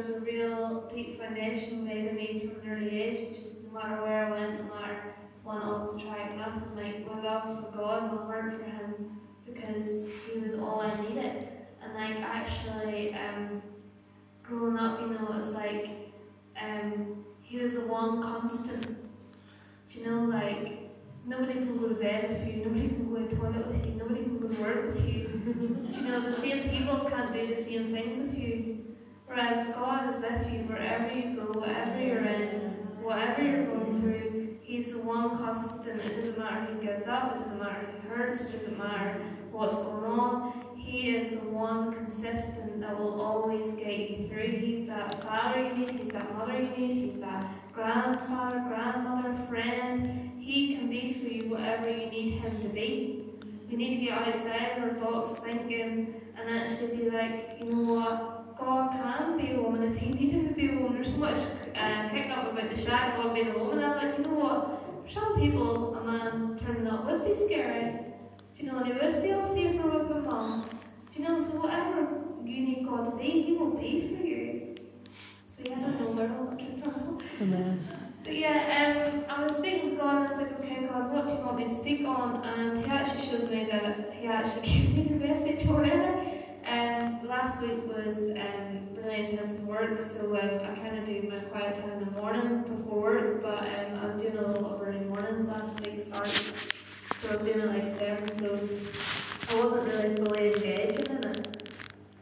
was a real deep foundation laid in me from an early age. Just no matter where I went, no matter one off the track, nothing like my love for God, my heart for Him, because He was all I needed. And like actually, um, growing up, you know, it was like um, He was the one constant. Do you know, like nobody can go to bed with you, nobody can go to the toilet with you, nobody can go to work with you. Do you know, the same people can't do the same things with you. Whereas God is with you wherever you go, whatever you're in, whatever you're going through. He's the one constant. It doesn't matter who gives up, it doesn't matter who hurts, it doesn't matter what's going on. He is the one consistent that will always get you through. He's that father you need, he's that mother you need, he's that grandfather, grandmother, friend. He can be for you whatever you need him to be. We need to get outside of our box thinking and actually be like, you know what, God can be a woman if you need him to be a woman. There's so much uh, kick up about the shag God being a woman. I'm like, you know what, for some people, a man turning up would be scary. Do you know, they would feel safer with a mom. Do you know, so whatever you need God to be, He will be for you. So yeah, I don't know where all that came from. Amen. But yeah, um, I was speaking to God and I was like, okay, God, what do you want me to speak on? And He actually showed me that He actually gave me the message already. Um, last week was um, really intensive work, so um, I kind of do my quiet time in the morning before work, but um, I was doing a lot of early mornings last week, starting. So I was doing it like seven, so I wasn't really fully engaging in it.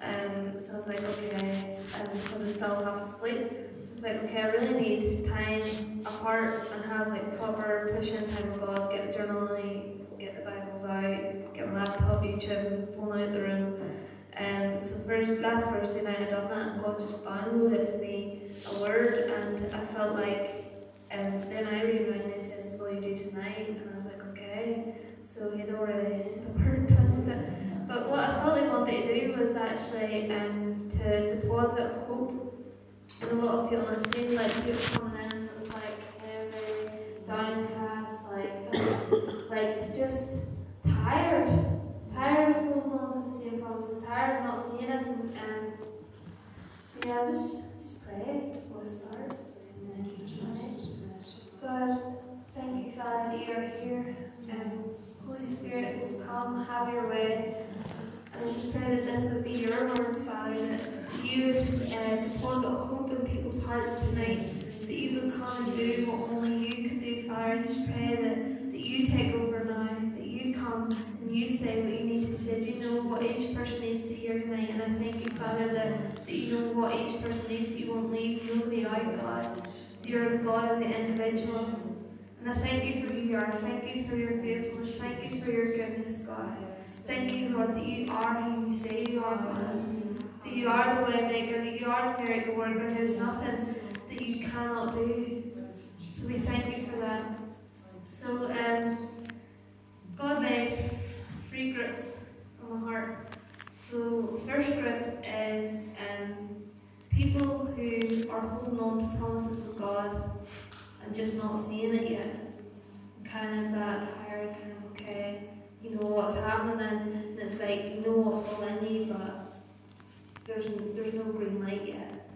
Um, so I was like, okay, because I was still half asleep. So it's like, okay, I really need time apart and have like proper pushing time with God, get the journaling, get the Bibles out, get my laptop, YouTube, phone out the room. Um, so first, last Thursday night I done that and God just downloaded it to me a word and I felt like, um, then I reminded me and says, will you do tonight? And I was like, okay. So he'd already the word downloaded. But what I felt I wanted to do was actually um, to deposit hope in a lot of people. Seemed like people coming in was like heavy, downcast, like uh, like just tired, tired of the same promises, tired not seeing it. And, um, so yeah, just just pray we start. God, thank you, Father, that you are here. Um, Holy Spirit, just come, have your way. And I just pray that this would be your words, Father, that you would uh, deposit hope in people's hearts tonight, that you would come and do what only you can do, Father. I just pray that, that you take over now, come and you say what you need to be said. You know what each person needs to hear tonight, and I thank you, Father, that, that you know what each person needs, you won't leave nobody out, God. You're the God of the individual. And I thank you for who you are. Thank you for your faithfulness. Thank you for your goodness, God. Thank you, Lord, that you are who you say you are, God. That you are the way maker, that you are the miracle worker. There's nothing that you cannot do. So we thank you for that. So, um, God laid three groups on my heart. So, first group is um, people who are holding on to promises of God and just not seeing it yet. Kind of that tired, kind of okay, you know what's happening, and it's like you know what's all in you, but there's there's no green light yet.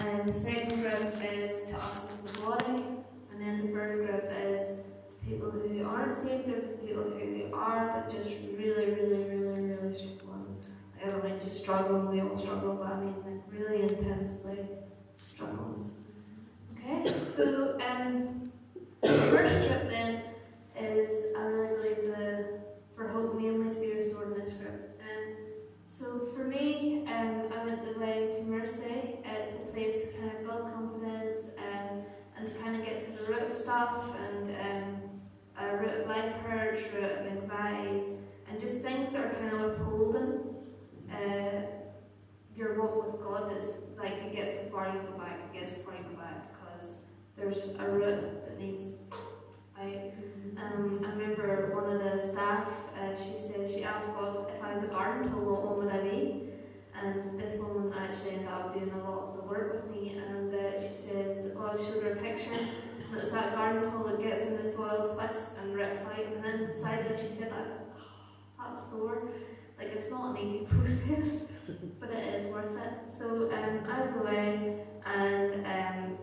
And the second group is to us the body, and then the third group is people who aren't saved to people who are, but just really, really, really, really struggling. I don't mean just struggle, we all struggle, but I mean like really intensely struggling. Okay, so um, group then is I really believe the for hope mainly to be restored in this group. Um, so for me, um, I went the way to Mercy. It's a place to kind of build confidence um, and kind of get to the root of stuff and um, a root of life hurts, root of anxiety, and just things that are kind of withholding uh, your walk with God. That's like you get so far, you go back, you get so far, you go back because there's a root that needs out. Um, I remember one of the staff, uh, she said she asked God if I was a garden tool, what one would I be? And this woman actually ended up doing a lot of the work with me, and uh, she says God showed her a picture, was that garden tool that gets in the soil, twists, and rips out, and then it she said that, oh, that's sore. Like it's not an easy process. but it is worth it. So um, I was away, and um,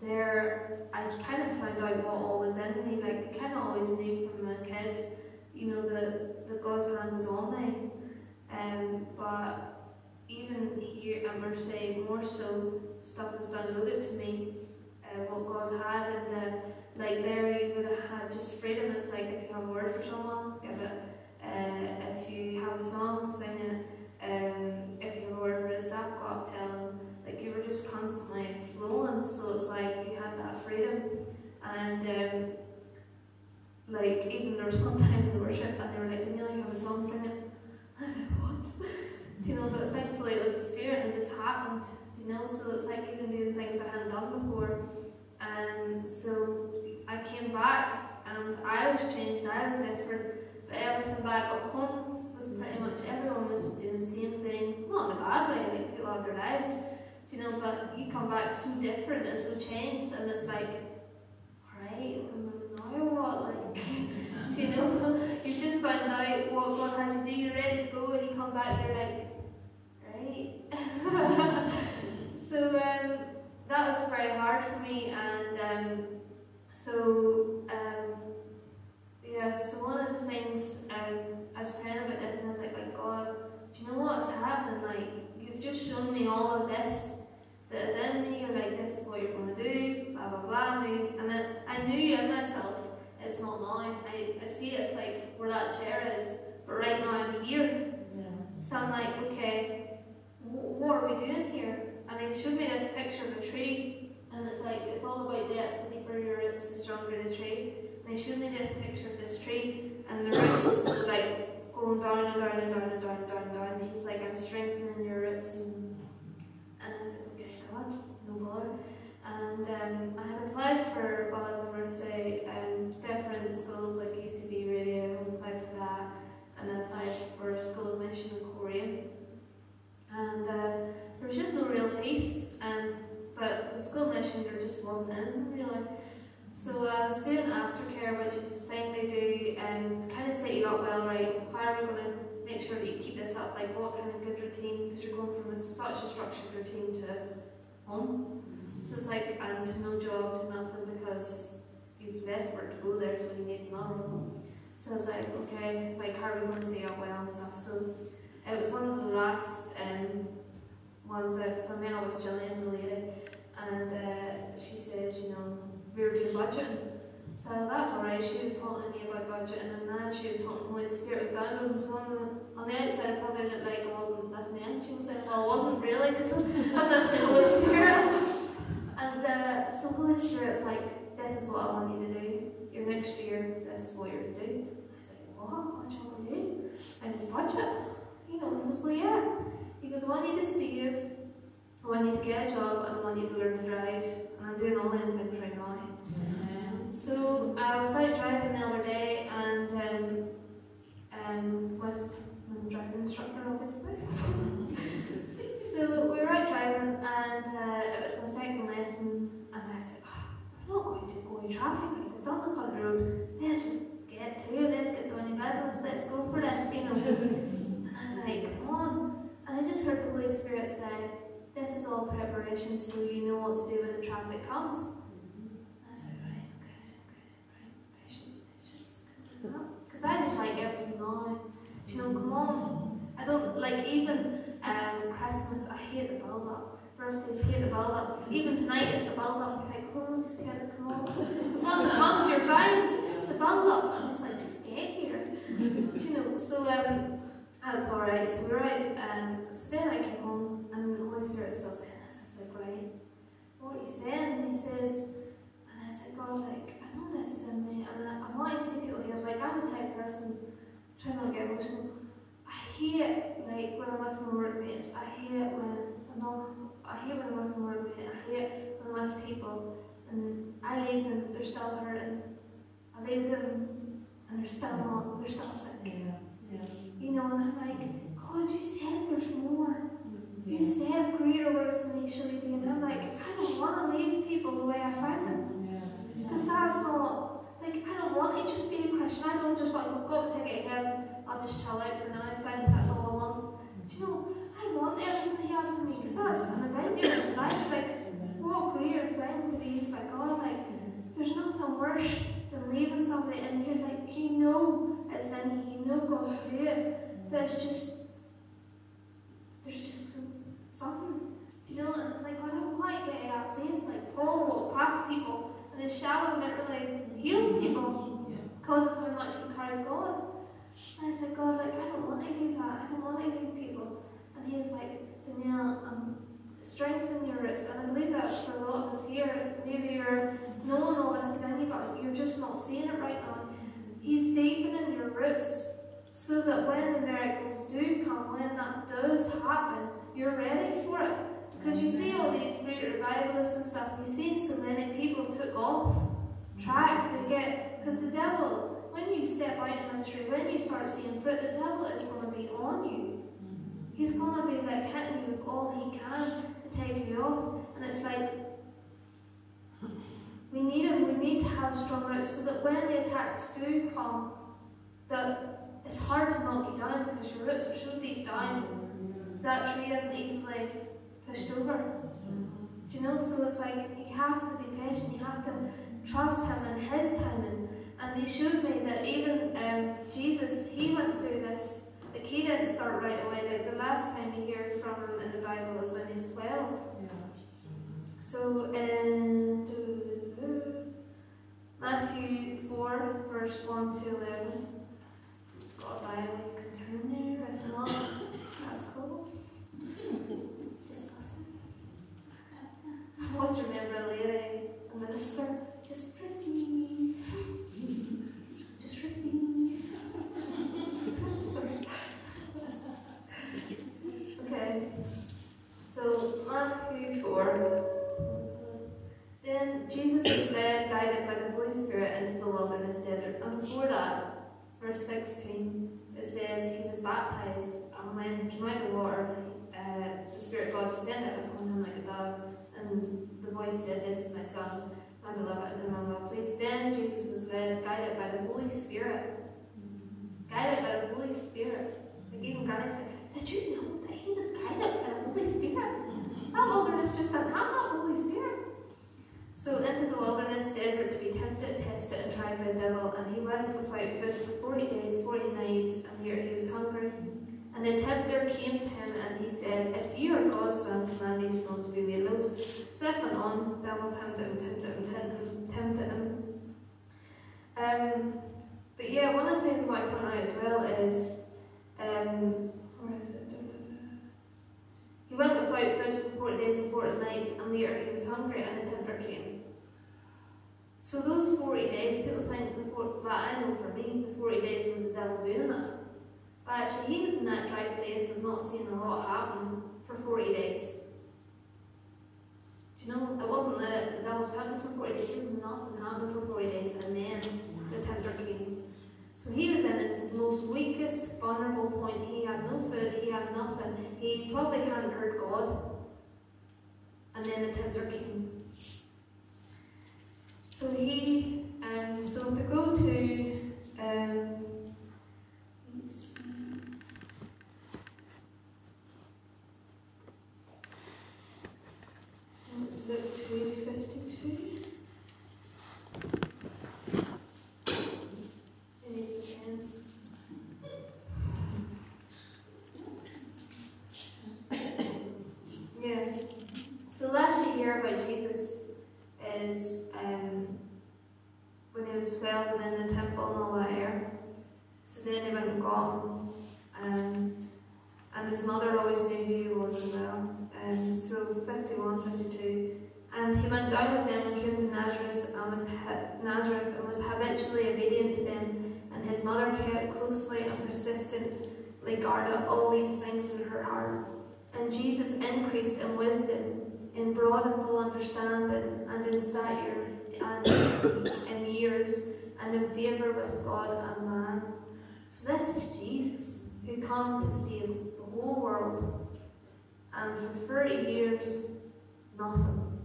there I kind of found out what all was in me. Like I kind of always knew from a kid, you know, the the God's hand was on me. Um, but even here at Mercy, more so, stuff was downloaded to me. What God had, and like there you would have had just freedom. It's like if you have a word for someone, give it. Uh, if you have a song, sing it. Um, if you have a word for a staff, go up, tell them. Like you were just constantly flowing, so it's like you had that freedom. And um, like even there was one time in the worship, and they were like, Danielle, you have a song, sing it. I was like, what? Do you know? But thankfully it was the Spirit, and it just happened. Do you know? So it's like even doing things I hadn't done before. And so I came back, and I was changed. I was different. But everything back at home was pretty much everyone was doing the same thing, not in a bad way, like people have their lives, you know, but you come back so different and so changed, and it's like, alright, now what? Like, you know, you've just found out what God has you do, you're ready to go, and you come back and you're like, right? so, um, that was very hard for me, and um, so, um, yeah, so one of the things um, I was praying about this and I was like, like God, do you know what's happening? Like, you've just shown me all of this that is in me. You're like, this is what you're going to do, blah, blah, blah. And then I knew in myself, it's not now. I, I see it's like where that chair is, but right now I'm here. Yeah. So I'm like, okay, what are we doing here? And he showed me this picture of a tree, and it's like, it's all about depth. The deeper your roots, the stronger the tree. And he showed me this picture of this tree, and the roots like going down and down and down and down and down and down. And he's like, I'm strengthening your roots. And I was like, okay, God, no bother. And um, I had applied for, while I was in um, different schools like UCB Radio, I applied for that, and I applied for a School of Mission in Korea. And uh, there was just no real peace, um, but the School Mission, there just wasn't anything really. So I was doing aftercare, which is the thing they do and um, kind of set you up well, right? How are we going to make sure that you keep this up? Like what kind of good routine? Because you're going from a, such a structured routine to home. So it's like, and to no job, to nothing because you've left work to go there, so you need another one. So I was like, okay, like how are we going to stay up well and stuff. So it was one of the last um, ones that, so I met up with Gillian, the lady, and uh, she said, you know, we were doing budgeting. So that's alright, she was talking to me about budgeting and as she was talking Holy Spirit was downloading so on the, on the outside I probably looked like I wasn't listening she was saying, well I wasn't really because I was listening to Holy Spirit. And uh, so Holy Spirit's like, this is what I want you to do. Your next year, this is what you're gonna do. I was like, what? What do you want to do? And to budget. You know, and he goes, well yeah. He goes, I want you to save I want you to get a job and I want you to learn to drive. And I'm doing all them things right now. Mm-hmm. So I was out driving the other day and um, um, with my driving instructor, obviously. so we were out driving and uh, it was my second lesson and I said, oh, we're not going to go in traffic, like we've done the country road, let's just get to it, let's get down to business, let's go for this, you know. I'm come on. And I just heard the Holy Spirit say, this is all preparation so you know what to do when the traffic comes. I right, okay, okay, right, patience, patience. Because I just like everything now. Do you know, come on. I don't, like even um, Christmas, I hate the build up. Birthdays, hate the build up. Even tonight is the build up. You're like, oh, just get it, come on. Because once it comes, you're fine. It's the build up. I'm just like, just get here. Do you know, so um, that's alright. So we're out, um, so then I came home and the Holy Spirit still saying this. I was like, right, what are you saying? And he says, and I said, God, like, I know this is in me, and I, I want to see people healed. Like, I'm the type person, trying not to get emotional. I hate, like, when I'm with my workmates. I hate when, I know, I hate when I'm with my workmates. I hate when I'm with people, and I leave them, they're still hurting. I leave them, and they're still not, they're still sick. Yeah. Yes. You know, and I'm like, God, you said there's more. You said greater works than these shall be doing. And I'm like, I don't want to leave people the way I find them. Because that's not, like, I don't want to just be a Christian. I don't just want to go, ticket to heaven, I'll just chill out for now. Thanks, that's all I want. Do you know, I want everything He has for me because that's an adventurous life. Like, what greater thing to be used by God? Like, there's nothing worse than leaving somebody and you're like, you know it, but it's just, there's just something. You know, like, I don't want to get that place. Like, Paul walked past people and his shadow literally healed people because of how much he carried God. And I said, God, like, I don't want to leave that. I don't want to leave people. And he was like, Danielle, um, strengthen your roots. And I believe that's for a lot of us here. Maybe you're knowing all this is in but you're just not seeing it right now. He's deepening your roots so that when the miracles do come, when that does happen, you're ready for it. Because you see all these great revivalists and stuff, and you see so many people took off track. They get, because the devil, when you step out in ministry, when you start seeing fruit, the devil is going to be on you. He's going to be like hitting you with all he can to take you off. And it's like, we need him, we need to have strong roots so that when the attacks do come, that it's hard to knock you down because your roots are so deep down. That tree isn't easily pushed over. Do you know? So it's like you have to be patient, you have to trust him and his timing. And he showed me that even um, Jesus, he went through this. Like he didn't start right away. Like the last time you hear from him in the Bible is when he's 12. Yeah. So in Matthew 4, verse 1 to 11. Got a turn there if not. That's cool. Just listen. Always remember a lady, a minister, just receive. Just receive. okay. So Matthew 4. Then Jesus was led, guided by the Holy Spirit, into the wilderness desert. And before that, verse 16, it says he was baptized, and when he came out of the water, uh, the Spirit of God descended upon him like a dove, and the voice said, This is my Son, my beloved, in whom I'm well pleased. Then Jesus was led, guided by the Holy Spirit. Guided by the Holy Spirit. Like even Granny said, Did you know that he was guided by the Holy Spirit? That wilderness just didn't have that was the Holy Spirit. So into the wilderness desert to be tempted, tested, and tried by the devil, and he went without food for forty days, forty nights, and here he was hungry. And the tempter came to him, and he said, If you are God's son, command these stones to be made loaves. So this went on, the devil tempted him, tempted him, tempted him, tempted him. Um, but yeah, one of the things I to point out as well is, um, where is it? He went without food for forty days and forty nights, and later he was hungry, and the tempter came. So those forty days, people think the four, well, I know for me, the forty days was the devil doing that. But actually, he was in that dry place and not seeing a lot happen for forty days. Do you know? It wasn't that the was happening for forty days; it was nothing happening for forty days, and then the tender came. So he was in his most weakest, vulnerable point. He had no food, he had nothing. He probably hadn't heard God. And then the tender came. So he, um, so if we go to, um, let's. Look to 52. It is again. Yeah. So last you hear about Jesus is um, when he was 12 and in the temple and all that here. So then he went and got him. Um, and his mother always knew who he was as well. Um, so 51, 52. And he went down with them and came to Nazareth and was, Nazareth and was habitually obedient to them. And his mother kept closely and persistently guarded all these things in her heart. And Jesus increased in wisdom, in broad and full understanding, and in stature, and in years, and in favour with God and man. So this is Jesus, who come to save the whole world. And for 30 years, nothing.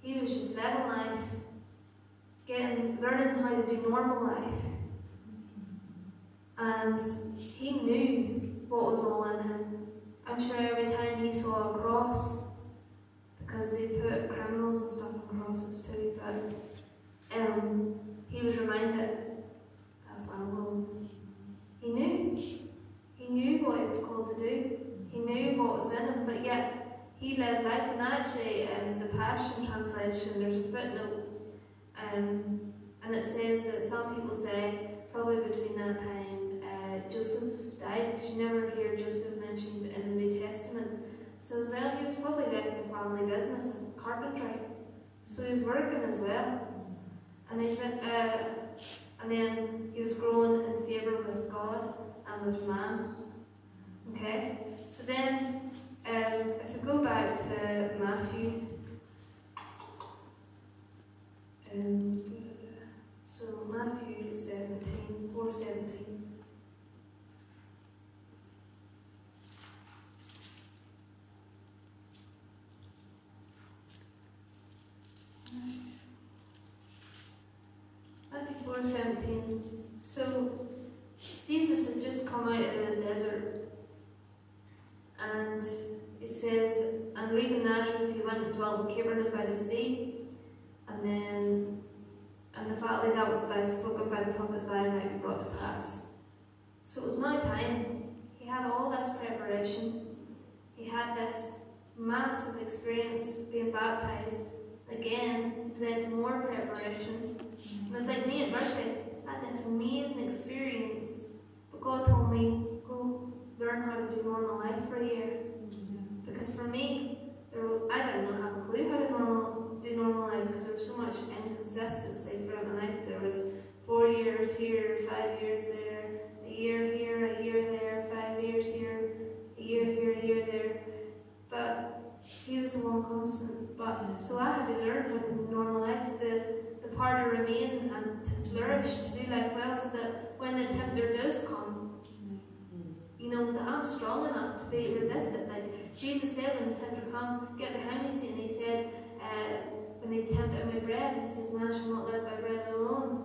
He was just living life, getting, learning how to do normal life. And he knew what was all in him. I'm sure every time he saw a cross, because they put criminals and stuff on crosses too, but um, he was reminded that's well known. He knew. He knew what he was called to do. He knew what was in him, but yet he lived life. And actually, um, the Passion Translation, there's a footnote, um, and it says that some people say probably between that time uh, Joseph died, because you never hear Joseph mentioned in the New Testament. So as well, he was probably left the family business of carpentry. So he was working as well. And he's uh, and then he was growing in favour with God and with man. Okay? So then, um, if we go back to Matthew, um, so Matthew 17, 4 17. Matthew 4 17. So Jesus had just come out of the desert and it says, and leaving Nazareth, he went and dwelt in Capernaum by the sea, and then, and the fact that that was by spoken by the prophet Isaiah might be brought to pass. So it was now time. He had all this preparation. He had this massive experience being baptized. Again, it's led to more preparation. And it's like me at Mercy. I had this amazing experience. But God told me, learn how to do normal life for a year. Because for me, there, I didn't have a clue how to normal, do normal life because there was so much inconsistency throughout my life. There was four years here, five years there, a year here, a year there, five years here, a year here, a year there. But he was the one constant. But so I had to learn how to normal life, the, the part to remain and to flourish, to do life well, so that when the tempter does come, know, that I'm strong enough to be resistant. Like Jesus said when the tempter come, get behind me, Satan. He said, uh, when they tempted him with bread, he says, man shall not live by bread alone.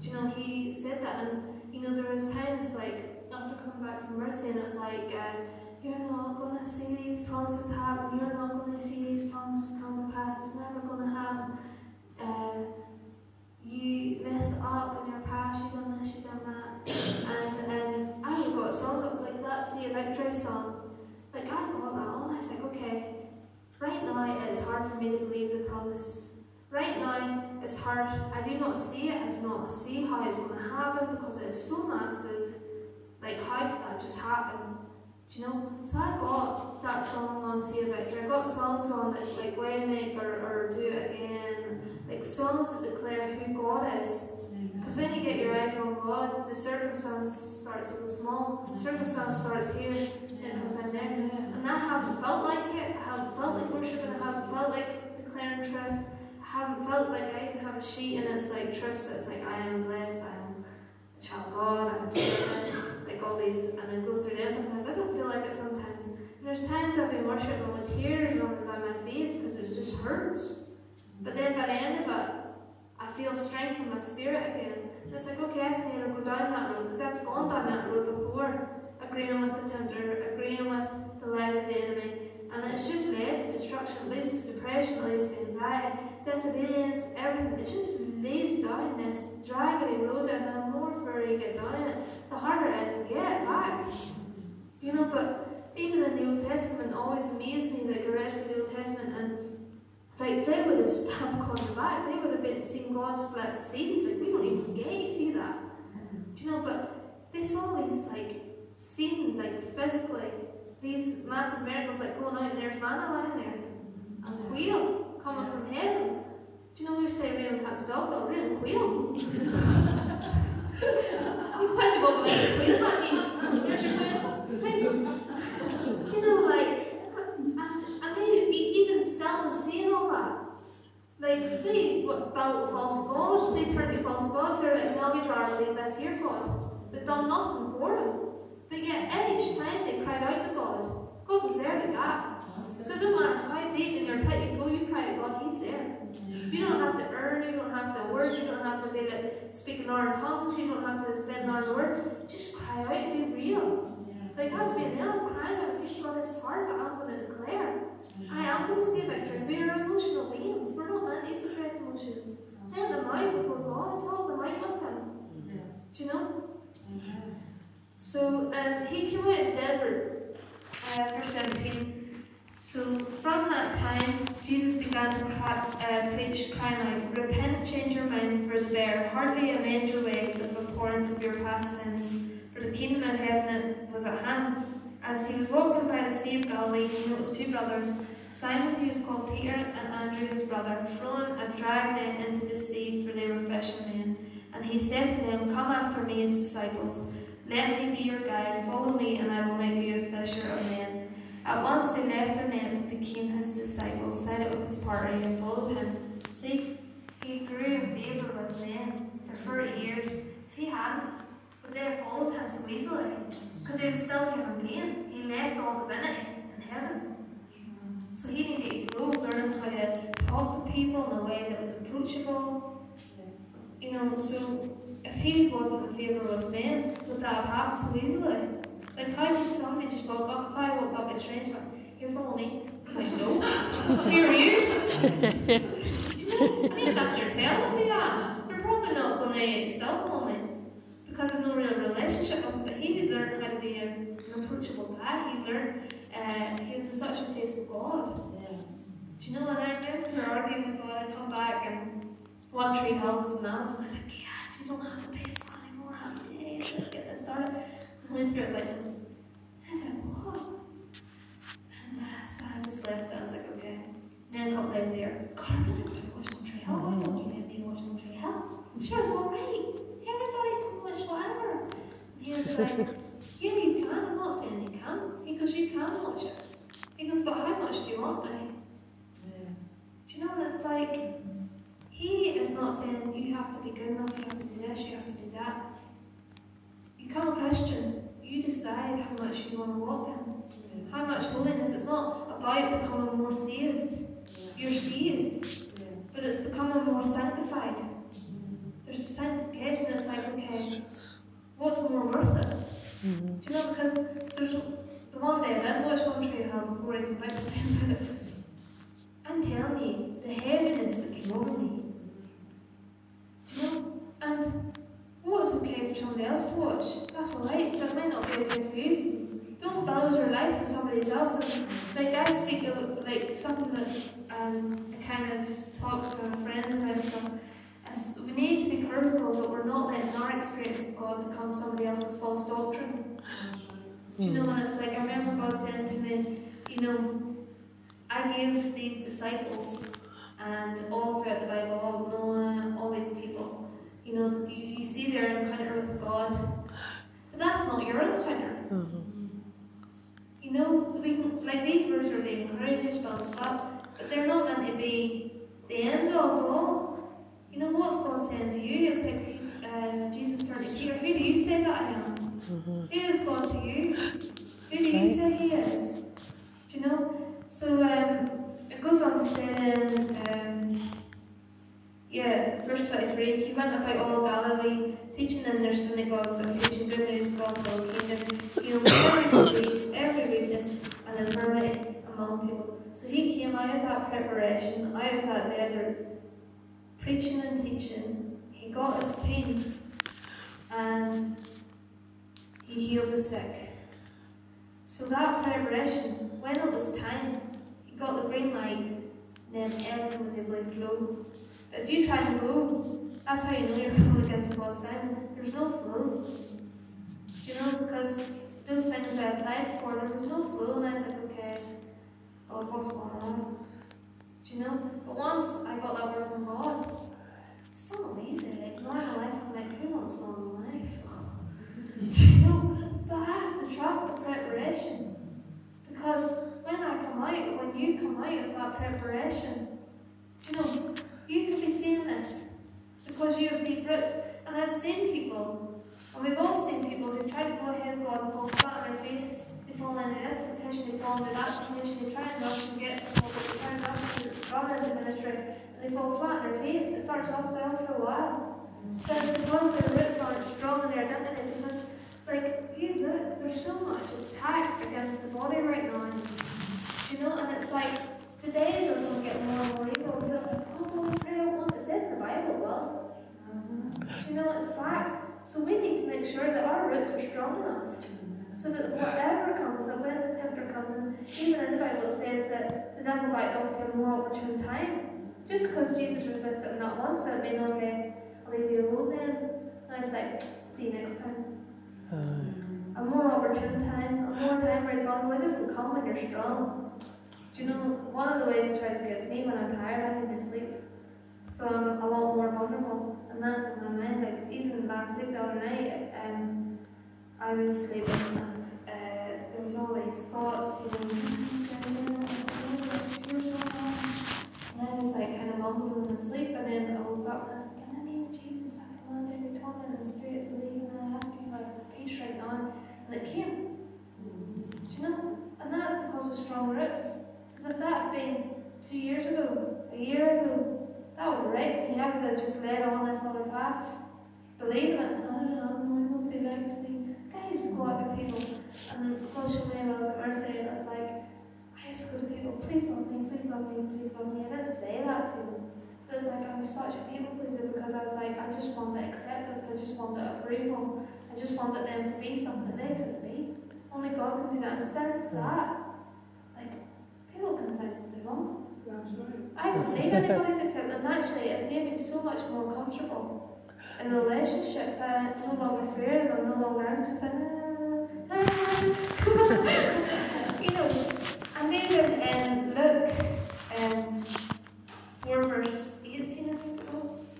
Do you know, he said that. And, you know, there was times like, after coming back from mercy, and it's like, uh, you're not going to see these promises happen. You're not going to see these promises come to pass. It's never going to happen. Uh, you messed up in your past. You done this. You done that. And um, I've got songs like that. See a victory song. Like I got that on. I think, okay, right now it's hard for me to believe the promise. Right now it's hard. I do not see it. I do not see how it's going to happen because it is so massive. Like how could that just happen? Do you know? So I got that song on See a Victory. I got songs on that like Waymaker or Do It Again. Like songs that declare who God is. Because when you get your eyes on God, the circumstance starts to go small. The circumstance starts here and comes down there. And I haven't felt like it. I haven't felt like worshiping. I haven't felt like declaring truth. I haven't felt like I even have a sheet and it's like truth. So it's like I am blessed. I am a child of God. I'm a like all these, and I go through them sometimes. I don't feel like it sometimes. And there's times I've been worshiping with tears running down my face because it just hurts. But then by the end of it, I feel strength in my spirit again. It's like, okay, I can either go down that road because I've gone down that road before, agreeing with the tempter, agreeing with the lies of the enemy. And it's just led to destruction, leads to depression, leads to anxiety, disobedience, everything. It just leads down this draggedy road, and the more further you get down it, the harder it is to get back. You know, but even in the Old Testament, always amazed me that I read through the Old Testament and like they would have stopped coming back. They would have been seeing God's split seas. Like we don't even get to see that. Do you know? But they saw these like seen like physically these massive miracles like going out and there's manna lying there, a quail coming from heaven. Do you know we say real cat's dog, but real quail? Why'd you go to quail There's your quail. you know, like, and, and they jealousy seeing all that. Like, they what, battle false gods, they turn to false gods, they're like, no, we'd rather leave this here God. They've done nothing for him. But yet, each time they cried out to God, God was there to that. So it doesn't matter how deep in your pit you go, you cry to God, He's there. You don't have to earn, you don't have to work, you don't have to be like speaking our tongues, you don't have to spend our word. Just cry out and be real. Like I was being nailed crying out, if you've got this heart I'm going to declare. I am Lucy Veteran Vera by the Sea of Galilee, he noticed two brothers, Simon, who is called Peter, and Andrew, his brother, throwing a dragnet into the sea, for they were fishermen. And he said to them, Come after me as disciples. Let me be your guide. Follow me, and I will make you a fisher of men. At once they left their nets and became his disciples, set out with his party, and followed him. See, he grew in favour with men for 40 years. If he hadn't, would they have followed him so easily? Because he was still human being. He left all divinity in heaven. So he needed to grow, learn how to talk to people in a way that was approachable. You know, so if he wasn't in favour with men, would that have happened so easily? Like, how would somebody just walk up, if I walked up to a stranger, here, follow me? I'm like, no. Who are you? Do you know, I need after telling who I am. They're probably not going to still follow me because I've no real relationship with him, but he learned how to be a, an approachable guy. He learned, uh, he was in such a face with God. Yes. Do you know, and I remember arguing with God, I'd come back and One Tree Hill was announced, and I was like, yes, you don't have to pay us anymore, happy days, let's get this started. And the Holy Spirit's like, I said, what? And uh, so I just left it, and I was like, okay. And then a couple days later, God, I really want to watch One Tree Hill, why don't you let me watch One Tree Hill? Sure, it's alright, everybody can watch whatever. And he was like, yeah, you can, I'm not saying you can't. He goes, you can watch it. He goes, but how much do you want me? Yeah. Do you know what it's like? He is not saying you have to be good enough, you have to do this, you have to do that. You become a Christian, you decide how much you want to walk in, how much holiness. It's not about becoming more saved. You're saved, but it's becoming more sanctified. Mm-hmm. There's a sanctification that's like, okay, what's more worth it? Mm-hmm. Do you know, because there's one day did watch One Tree Hill before I convicted them about it. I'm telling you, the heaviness that came over me. You know? And what's okay for somebody else to watch? That's alright, it might not be okay for you. Don't build your life on somebody else's. Like I speak like something that um, I kind of talked to a friend about and stuff. we need to be careful that we're not letting our experience of God become somebody else's false doctrine. Do you know when it's like I remember God saying to me, you know, I gave these disciples and all throughout the Bible, all Noah, all these people, you know, you, you see their encounter with God, but that's not your encounter. You know, we can, like these words are encourage us, build us up, but they're not meant to be the end of all. You know, what's God saying to you? It's like uh, Jesus turned to Peter, who do you say that I am? Who is God to you? Who do you say He is? Do you know? So um, it goes on to say then, um, yeah, verse 23 He went about all Galilee, teaching in their synagogues and preaching good news, gospel of the kingdom, healing every disease, every weakness, and infirmity among people. So He came out of that preparation, out of that desert, preaching and teaching. He got His team and He healed the sick. So that preparation, when it was time, he got the green light, then everything was able to flow. But if you try to go, that's how you know you're going against the God's time. There's no flow. Do you know? Because those things I applied for, there was no flow, and I was like, okay, God, what's going on? Do you know? But once I got that word from God, it's still amazing. Like normal life, I'm like, who wants life? You know? But I have to trust the preparation. Because when I come out, when you come out of that preparation, do you know, you could be seeing this because you have deep roots. And I've seen people, and we've all seen people who try to go ahead of God and fall flat on their face. They fall into this temptation, they fall into that temptation, they try and rush and get people, they try and rush and run into ministry, and they fall flat on their face. It starts off well for a while. But it's because their roots aren't strong in their identity, because like, you look, there's so much attack against the body right now. You know, and it's like, the days the devil backed off to a more opportune time. Just because Jesus resisted him not once, it mean, okay, I'll leave you alone then. And it's like, see you next time. Aye. A more opportune time, a more time where he's vulnerable, it doesn't come when you're strong. Do you know, one of the ways he tries to get to me when I'm tired, I need to sleep. So I'm a lot more vulnerable. And that's what my mind, like, even last week, the other night, um, I was sleeping and there was all these thoughts, you know, and then I was like kind of mumbling in sleep, and then I woke up and I was like, in the name of Jesus, I command every tongue and the spirit to leave, and I ask you for peace right now. And it came. Do you know? And that's because of strong roots. Because if that had been two years ago, a year ago, that would have me. I would have just led on this other path. Believing it, oh, I am, nobody likes me. I used to go out with people, and because Sinead was at Mercy, and I was like, I to go to people, please love me, please love me, please love me. I didn't say that to them. It was like I was such a people pleaser because I was like, I just want the acceptance, I just want the approval, I just wanted them to be something they couldn't be. Only God can do that. And since hmm. that, like, people can think what they want. I don't need anybody's acceptance, and actually, it's made me so much more comfortable in relationships. I no longer fear them, I'm no longer anxious. You know, and even in Luke, um, 4 verse 18, I think it was,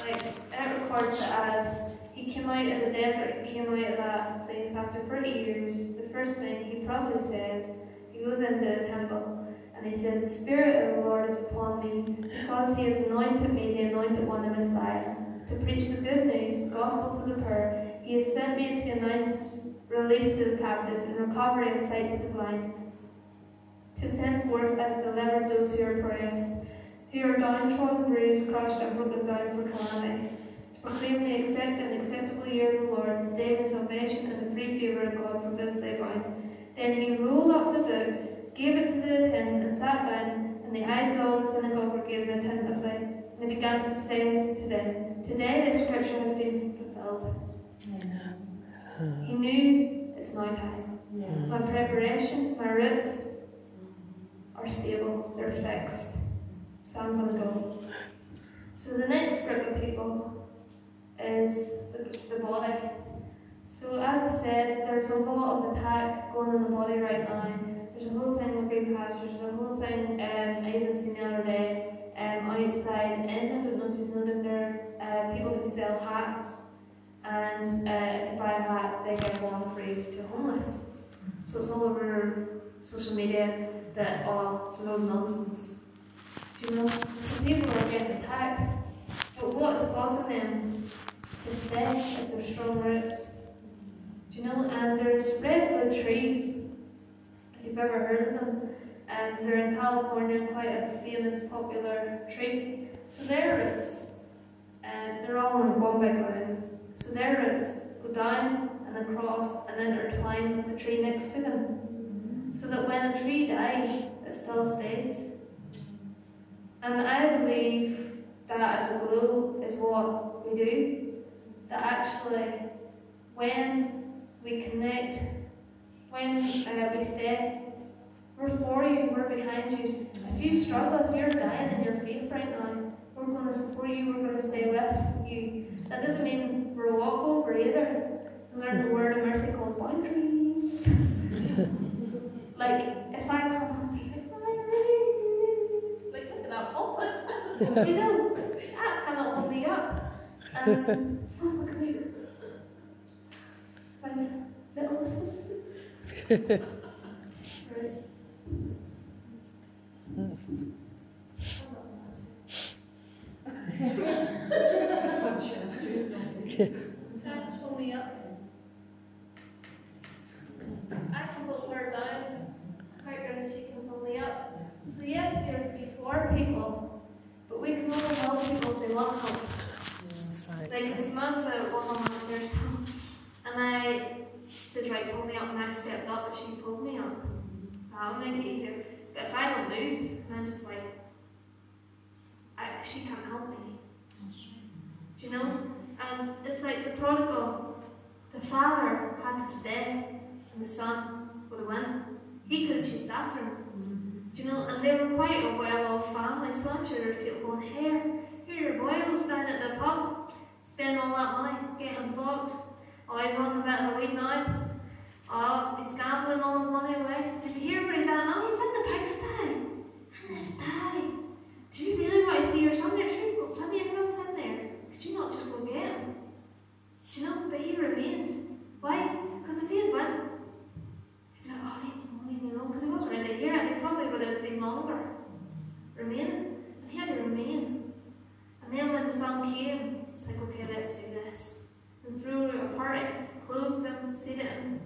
like, it records it as he came out of the desert, he came out of that place after 30 years. The first thing he probably says, he goes into the temple and he says, The Spirit of the Lord is upon me because he has anointed me, the anointed one, the Messiah, to preach the good news, the gospel to the poor. He sent me to announce release to the captives and recovery of sight to the blind, to send forth as delivered those who are oppressed, who are downtrodden, bruised, crushed, and broken down for calamity. To proclaim the accept and acceptable year of the Lord, the day of salvation and the free favour of God provisely abound. Then he rolled up the book, gave it to the attendant, and sat down, and the eyes of all the synagogue were gazing attentively. And he began to say to them, Today this scripture has been fulfilled. He knew it's now time. My preparation, my roots are stable, they're fixed. So I'm going to go. So the next group of people is the, the body. So as I said, there's a lot of attack going on the body right now. There's a whole thing with green pastures, there's a whole thing um, I even seen the other day um, outside in, I don't know if you've noticed there, uh, people who sell hats and uh, if you buy a hat, they get one free to homeless. So it's all over social media that oh, it's no nonsense. Do you know? So people are getting attacked, but what's causing them to stay is their strong roots. Do you know? And there's redwood trees, if you've ever heard of them. And they're in California, quite a famous, popular tree. So their roots, and they're all in one big line. So their roots go down and across and intertwine with the tree next to them. So that when a tree dies, it still stays. And I believe that as a glue is what we do. That actually, when we connect, when uh, we stay, we're for you, we're behind you. If you struggle, if you're dying in your faith right now, we're going to support you, we're going to stay with you. That doesn't mean we're a walkover either. Learn the word of mercy called boundaries. like, if I come home and be like, like, look at that pulpit. you know, that cannot hold me up. And so I'm like, my little sister. right. Trying to pull me up. I can pull her down. Quite good and she can pull me up. So yes, we are before people, but we can only help people if they want help. That's right. Like Samantha was on my chairs, and I said, right, pull me up, and I stepped up, and she pulled me up. That'll make it easier. But if I don't move, and I'm just like, I, she can't help me. Do you know? And it's like the prodigal, the father had to stay, and the son would have went. He could have chased after him. Do you know? And they were quite a well-off family, so I'm sure there's people going, here, here are your boys down at the pub, spend all that money, getting blocked. Oh, he's on the bit of the weed now. Oh, he's gambling all his money away. Did you hear where he's at now? He's in the pigsty. In the sty. Do you really want to see your son there? Sure, you've got plenty of rooms in there. Could you not just go get him? Do you know? But he remained. Why? Because if he had went, he'd be like, oh, leave me alone, leave me alone. Because he wasn't ready to hear it. He probably would have been longer remaining. And he had to remain. And then when the son came, it's like, okay, let's do this. And threw a party, clothed him, seated him,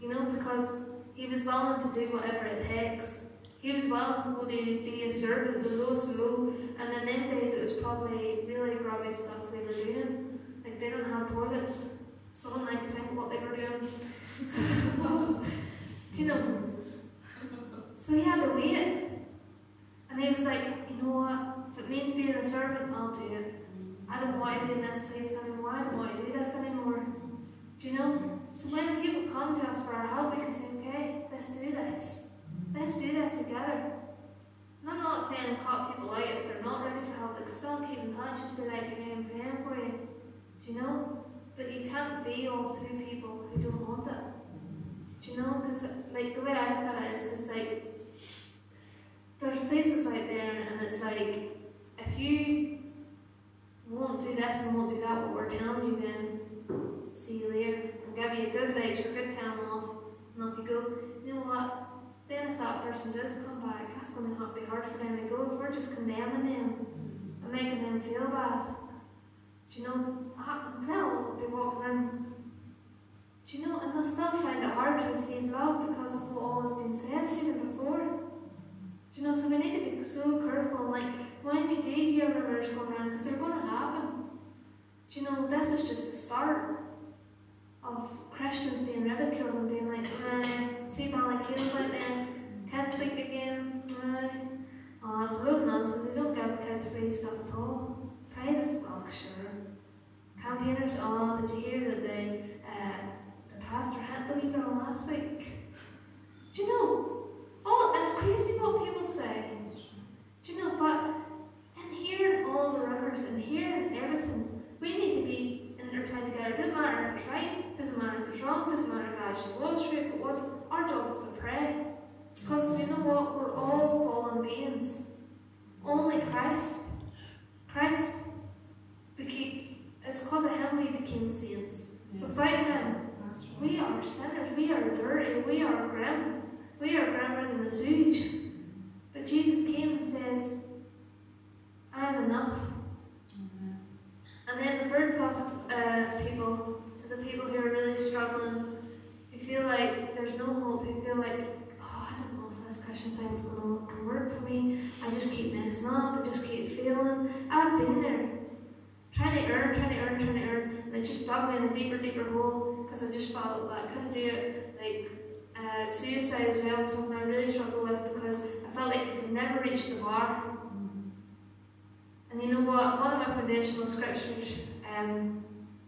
you know, because he was willing to do whatever it takes. He was willing to go to be a servant, the lowest low, and in them days it was probably really grubby stuff they were doing. Like they didn't have toilets. Someone like think what they were doing. do you know? So he had to wait. And he was like, you know what? If it means being a servant, I'll do it. I don't want to be in this place anymore. I don't want to do this anymore. Do you know? So when people come to us for our help, we can say, okay, let's do this. Let's do this together. And I'm not saying cut people out if they're not ready for help, but still keep in touch and be like, hey, I'm praying for you. Do you know? But you can't be all two people who don't want it. Do you know? Because, like, the way I look at it is because, like, there's places out there, and it's like, if you won't do this and won't do that, what we're telling you, then see you later. I'll give you a good lecture, a good telling off, and off you go. You know what? Then if that person does come back, that's going to be hard for them to go if we're just condemning them and making them feel bad. Do you know, they'll be walking in. Do you know, and they'll still find it hard to receive love because of what all has been said to them before. Do you know, so we need to be so careful. Like, when you do hear rumors going around, because they're going to happen. Do you know, this is just the start of Christians being ridiculed and being like, nah, see Ballycale went there, kids speak again, nah. Oh, it's real nonsense, they don't give kids free stuff at all. Pride is, well, sure. Campaigners, oh, did you hear that the, uh, the pastor hit the wee girl last week? Do you know? Oh, it's crazy what people say. Do you know, but in hearing all the rumours and hearing everything, we need to be intertwined together. It doesn't matter if it's right, doesn't matter if it's wrong, doesn't matter if it actually was true, if it wasn't. Our job is to pray. Because you know what? We're all fallen beings. Only Christ. Christ became, it's because of Him we became saints. Without Him, we are sinners, we are dirty, we are grim, we are grimmer than the sewage. But Jesus came and says, I am enough. And then the third uh, people, the people who are really struggling, who feel like there's no hope, who feel like, oh, I don't know if this Christian thing is going to work for me. I just keep messing up, I just keep failing. I've been there. Trying to earn, trying to earn, trying to earn, and it just dug me in a deeper, deeper hole because I just felt like I couldn't do it. Like uh, suicide as well was something I really struggled with because I felt like I could never reach the bar. And you know what? One of my foundational scriptures um,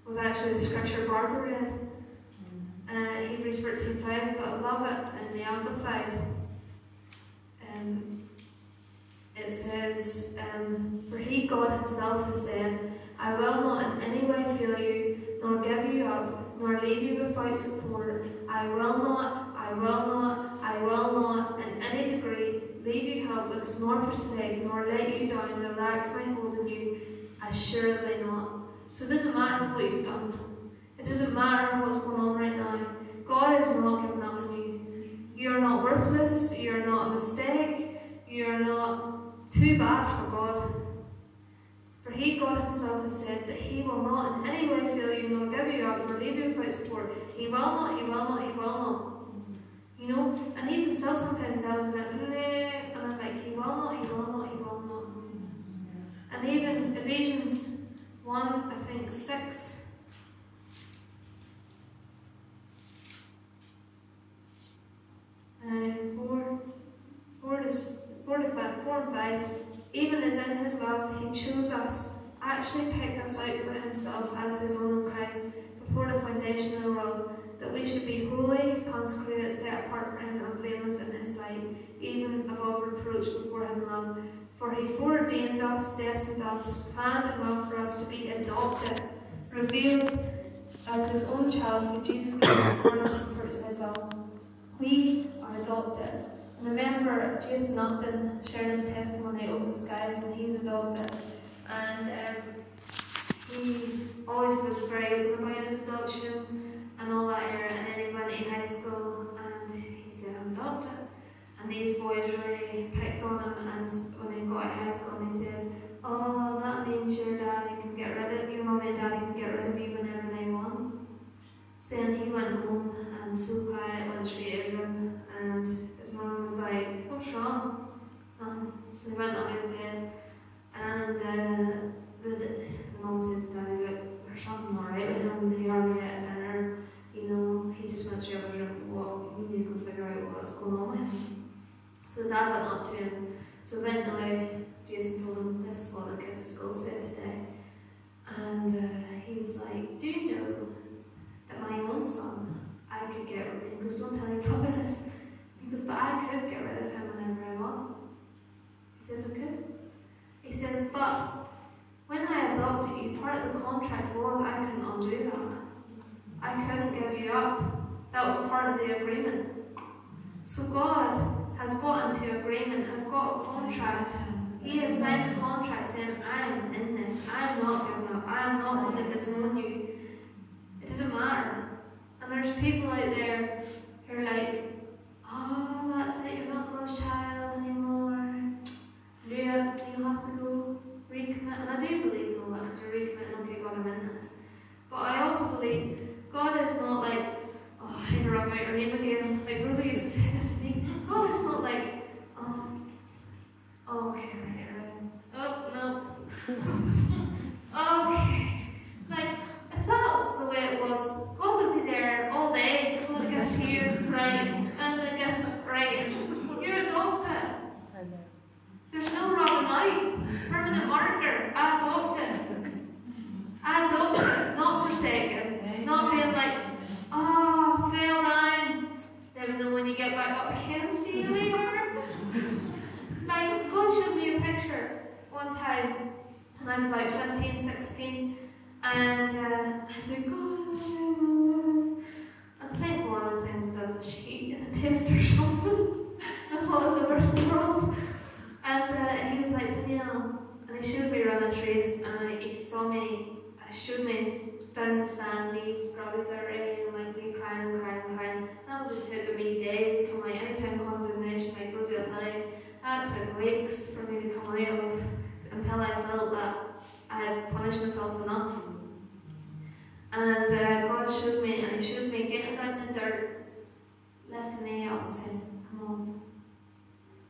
was actually the scripture Barbara read, uh, Hebrews 13:5, but I love it in the Amplified. Um, it says, um, For he, God himself, has said, I will not in any way fail you, nor give you up, nor leave you without support. I will not, I will not, I will not, in any degree, leave you helpless, nor forsake, nor let you down, relax my hold on you, assuredly not. So it doesn't matter what you've done. It doesn't matter what's going on right now. God is not giving up on you. You're not worthless, you're not a mistake, you're not too bad for God. For he, God himself, has said that he will not in any way fail you, nor give you up, nor leave you without support. He will not, he will not, he will not. You know? And even still sometimes the devil will like, nah, and I'm like, he will not, he will not, he will not. And even Ephesians 1, I think 6. And 4, 4 to, 4 to 5, 4 and 5. Even as in his love he chose us, actually picked us out for himself as his own in Christ before the foundation of the world, that we should be holy, consecrated, set apart for him, and blameless in his sight, even above reproach before him love. For he foreordained us, destined us, planned and love for us to be adopted, revealed as his own child through Jesus Christ for us for purpose as well. We are adopted. And remember Jason Upton sharing his testimony Open Skies and he's adopted. And um, he always was very open about his adoption and all that era. And then he went to high school and he said, I'm adopted. And these boys really picked on him. And when he got to high school, and he says, Oh, that means your daddy can get rid of your mommy and daddy can get rid of you whenever they want. So then he went home and so quiet, went straight to his room, and his mum was like, What's wrong? Um, so he went up his bed, and uh, the, the mum said to daddy, Look, there's something alright with him. He hardly ate dinner. You know, he just went straight up his room. What? We need to go figure out what's going on with him. So dad went up to him. So eventually, Jason told him, This is what the kids at school said today. And uh, he was like, Do you know that my own son, I could get rid of goes, Don't tell your brother this. Goes, But I could get rid of him whenever I want. He says, I could. He says, But when I adopted you, part of the contract was I couldn't undo that. I couldn't give you up. That was part of the agreement. So God has got into agreement, has got a contract. He has signed a contract saying, I am in this. I am not giving up. I am not going to disown you. It doesn't matter. And there's people out there who are like, oh, that's it, you're not God's child anymore. Yeah, you'll have to go recommit. And I do believe in all that because you're recommitting, okay, God, I'm in this. But I also believe God is not like, I interrupt my your name again. Like Rosie used to say this to me. God is not like, oh, oh okay, right, right. Oh, no. okay. Like, if that's the way it was, God would be there all day. Well, it gets here, right, and it gets right, and you're adopted. There's no Robin Knight, permanent marker, adopted. Adopted, not forsaken. Not being like, oh, fell down. Never know when you get back up again. See you later. like, God showed me a picture one time when I was about 15, 16, and uh, I said, God. I think one of the things I did was cheat in the test or something. I thought it was the worst in the world. And uh, he was like, Danielle, and he showed me running trees, and he saw me, uh, showed me down the sand, leaves probably dirty, and like me crying and crying and crying. That would have taken me days to come out. Anytime condemnation, like Rosie will tell you, that weeks for me to come out of until I felt that I had punished myself enough. And uh, God showed me, and He showed me getting down in the dirt, lifting me up and saying, Come on.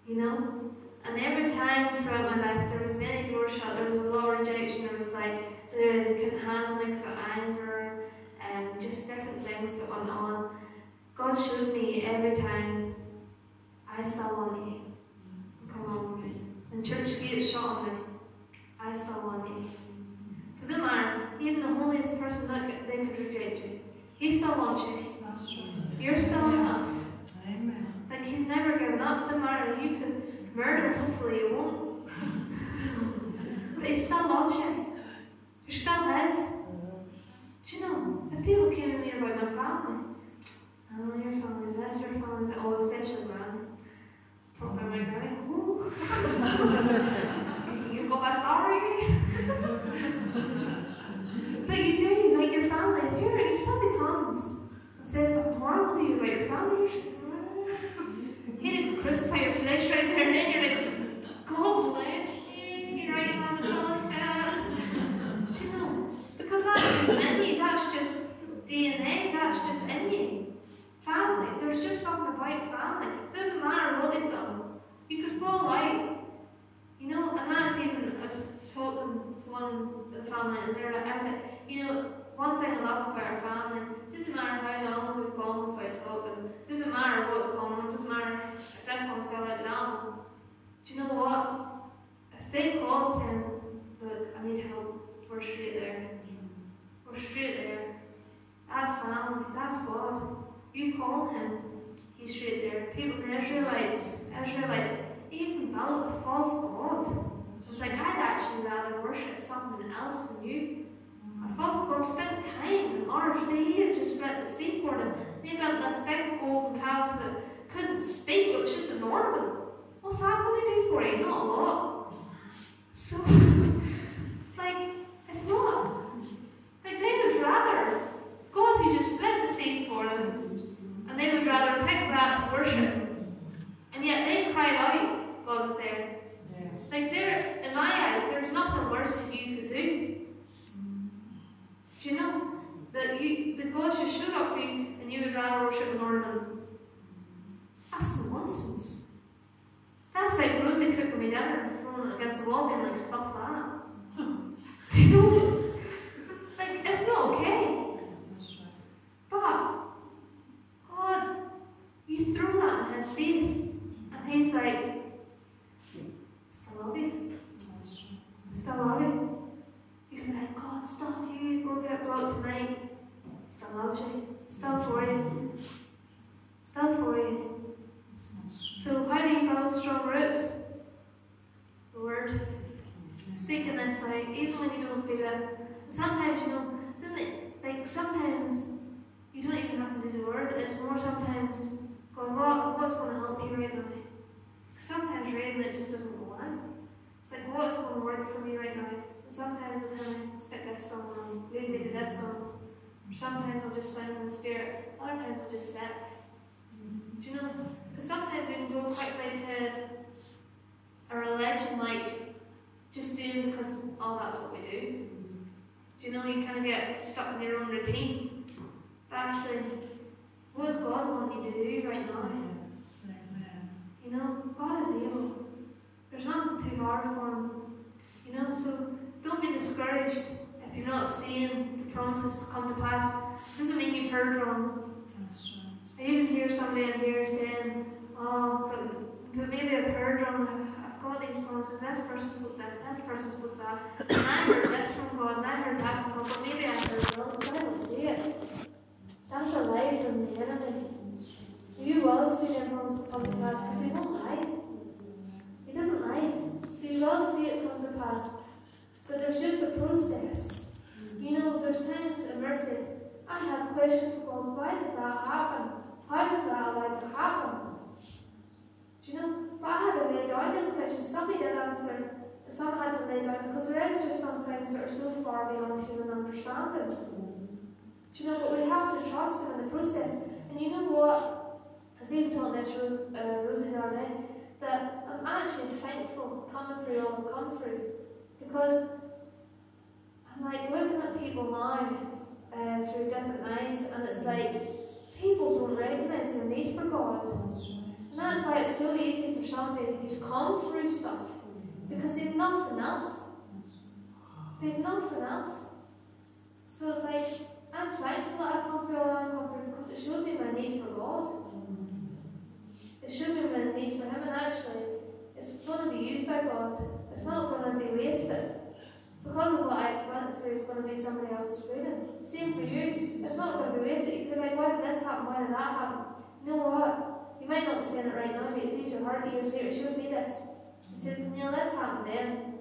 You know? And every time throughout my life, there was many doors shut. There was a lot of rejection. It was like they, they couldn't handle me because of anger, and um, just different things that went on. God showed me every time, I still want you. Come on. And church gates shut on me. I still want you. So no matter, even the holiest person that they could reject you, he still wants you. You're still enough. Amen. Like he's never given up. No matter you could murder, hopefully you won't. but he still loves you. You're still his. Do you know? If people came to me about my family, oh, your family's this, your family's that, oh, especially grand. Talk about my. Ooh. you go by sorry. but you do, like your family. If you're, if somebody comes and says something horrible to you about your family, you're just, he didn't crucify your flesh right there and then you're like, God bless you, you're right on the fellowship. Do you know? Because that's just in you, that's just DNA, that's just in you. Family, there's just something about family. It doesn't matter what they've done. You could fall out, you know, and that's even, I talking to one of the family and they're like, I said, you know, one thing I love about our family, it doesn't matter how long we've gone without talking, doesn't matter what's going on, doesn't matter if this one's fell out with that one. Do you know what? If they called saying, look, I need help, we're straight there. We're straight there. That's family, that's God. You call him, he's straight there. People, the Israelites, Israelites, even built a false god. I was like, I'd actually rather worship something else than you. A false god spent time and hours. They had just built the sea for them. They built this big golden calf that couldn't speak, it was just an organ. What's that going to do for you? Not a lot. So, like, it's not. Like, they would rather God who just split the sea for them, and they would rather pick that to worship. And yet they cried out, God was there. Like, there, in my eyes, there's nothing worse that you could do. Do you know? That you that God just showed up for you and you would rather worship an ornament. That's nonsense. That's like Rosie cooking me dinner and throwing it against the wall being like, stuff that. Do you know? Like, it's not okay. That's right. But God, you throw that in his face, and he's like, still love you, still love you. You can be like, God, stuff you, go get blocked tonight. Still loves you, still for you, still for you. So how do you build strong roots? The word. Speaking this out, even when you don't feel it. Sometimes, you know, doesn't it, like sometimes you don't even have to do the word, it's sometimes going, what, what's going to help me right now? 'Cause sometimes reading it just doesn't go in. It's like, what's going to work for me right now? And sometimes I'll tell me, stick this song on, lead me to this song. Or sometimes I'll just sing in the spirit, other times I'll just sit. Do you know? Because sometimes we can go quickly to a religion like just doing because, oh, that's what we do. Do you know, you kind of get stuck in your own routine. But actually, what does God want you to do right now? You know, God is able. There's nothing too hard for Him. You know, so don't be discouraged if you're not seeing the promises to come to pass. It doesn't mean you've heard wrong. I even hear somebody in here saying, oh, but, but maybe I've heard wrong. I've, I've got these promises. This person spoke this, this person spoke that. And I heard this from God, and I heard that from God, but maybe I heard wrong because I don't see it. That's a lie from the enemy. You will see promises come to pass because he won't lie. He doesn't lie. So you will see it come to pass. But there's just a process. You know, there's times in mercy, I have questions for God, why did that happen? How was that allowed to happen? Do you know? But I had to lay down them questions. Somebody did answer, and some had to lay down because there is just some things that are so far beyond human understanding. Do you know? But we have to trust Him in the process. And you know what? I was even told this Rose, uh, Rosie day that I'm actually thankful coming through all I've come through because I'm like looking at people now uh, through different eyes, and it's like people don't recognise their need for God. And that's why it's so easy for somebody who's come through stuff because they've nothing else. They've nothing else. So it's like, I'm thankful that I've come through all come through because it showed me my need for God. It showed me my need for Him, and actually, it's going to be used by God. It's not going to be wasted. Because of what I've went through, it's going to be somebody else's freedom. Same for you. It's not going to be wasted. You could be like, why did this happen? Why did that happen? You know what? You might not be saying it right now, but it sees your heart years later. Showed me this. He says, Neil, this happened then.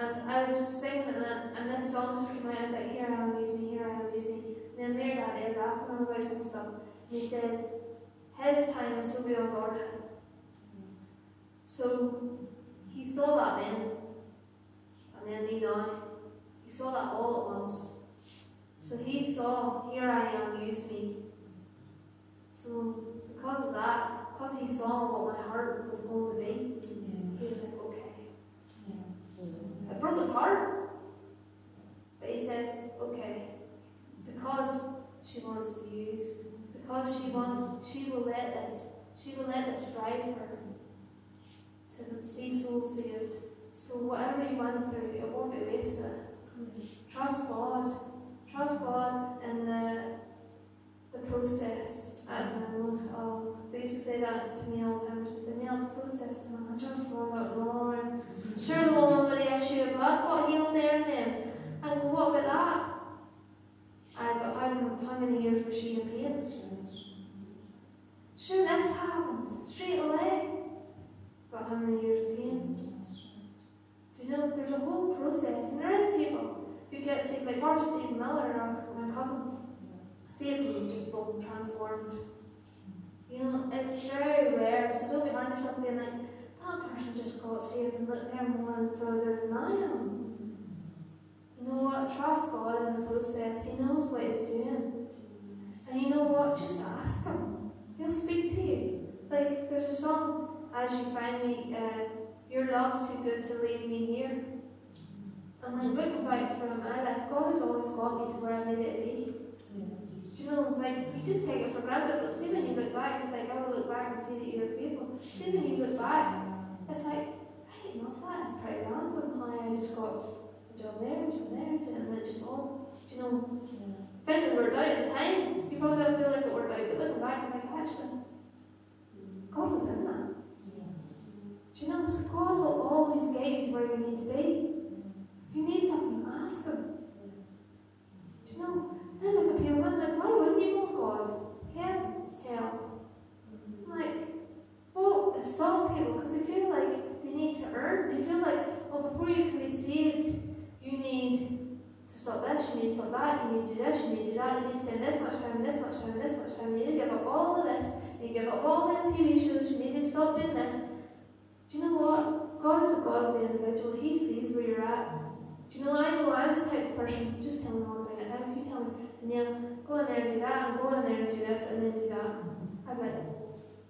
And I was singing then, and this song just came out. I was like, here I am, use me, here I am, use me. And then later that day, I was asking him about some stuff. And he says, his time is so beyond our time. So he saw that then, and then me now. He saw that all at once. So he saw, here I am, use me. So because of that, because he saw what my heart was going to be, he was broke his heart. But he says, okay, because she wants to be used, because she wants, she will let this, she will let this drive her to see souls saved. So whatever you went through, it won't be wasted. Trust God. Trust God in the the process. Oh they used to say that to me all the time. They said, Danielle, it's a process and I'm transformed out more. Sure the woman with the issue of blood got healed there and then. And go, what about that? I but how, how many years was she in pain? Sure this happened straight away. but how many years of pain? Do you know, there's a whole process, and there is people who get sick, like Steve Miller, my cousin, saved and just both transformed. You know, it's very rare, so don't be hard on yourself being like, that person just got saved and look, they're more further than I am. You know what? Trust God in the process. He knows what He's doing. And you know what? Just ask Him. He'll speak to you. Like, there's a song, As You Find Me, uh, Your Love's Too Good to Leave Me Here. And like, looking back from my life, God has always got me to where I needed to be. Do you know, like, you just take it for granted, but see when you look back, it's like, I will look back and see that you're faithful. See when you look back, it's like, right enough, that is pretty random how I just got a job there, a job there, and then just all, do you know, if it worked out at the time, you probably don't feel like it worked out, but looking back, I'm like, actually, God was in that. Do you know, so God will always get you to where you need to be. If you need something, ask Him. Do you know, I look at people and I'm like, why wouldn't you want God? Hell, hell. I'm like, well, it's stop people because they feel like they need to earn. They feel like, well, before you can be saved, you need to stop this, you need to stop that, you need to do this, you need to do that, you need to spend this much time, this much time, this much time, you need to give up all of this, you need to give them you need to stop doing this. Do you know what? God is a God of the individual. He sees where you're at. Do you know, I know I'm the type of person, just tell me one thing at a time. If you tell me, Neil, go in there and do that, and go in there and do this, and then do that, I'm like,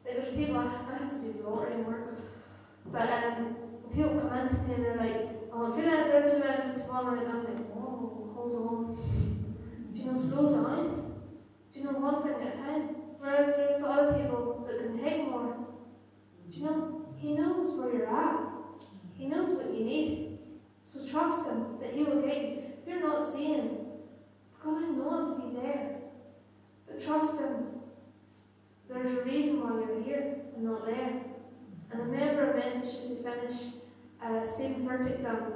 there's people, I have to do the lottery work, but um, people come in to me and they're like, I want freelance there, two minutes this morning, and I'm like, whoa, hold on. Do you know, slow down. Do you know, one thing at a time. Whereas there's other people that can take more. Do you know, he knows where you're at. He knows what you need. So trust him that he will get you. If you're not seeing, God, I know him to be there. But trust him. There's a reason why you're here and not there. And I remember a message just to finish. Uh, Steven Furtick done.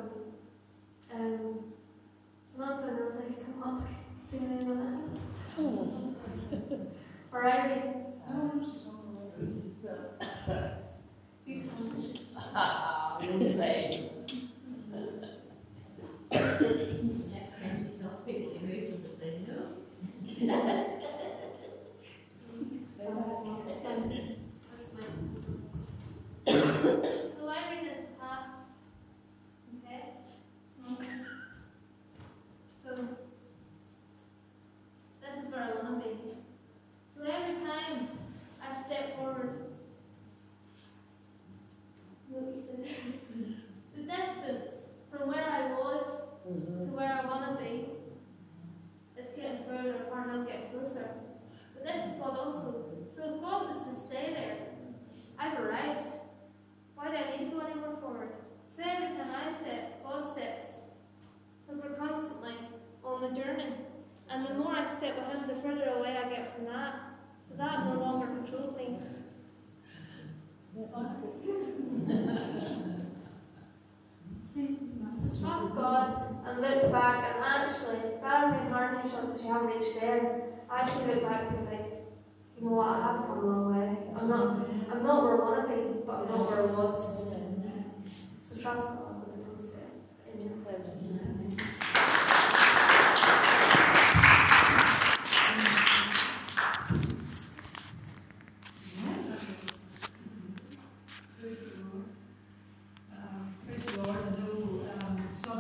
Um, Samantha and I was like, come up, do me a minute. Or Irene. You come. Insane.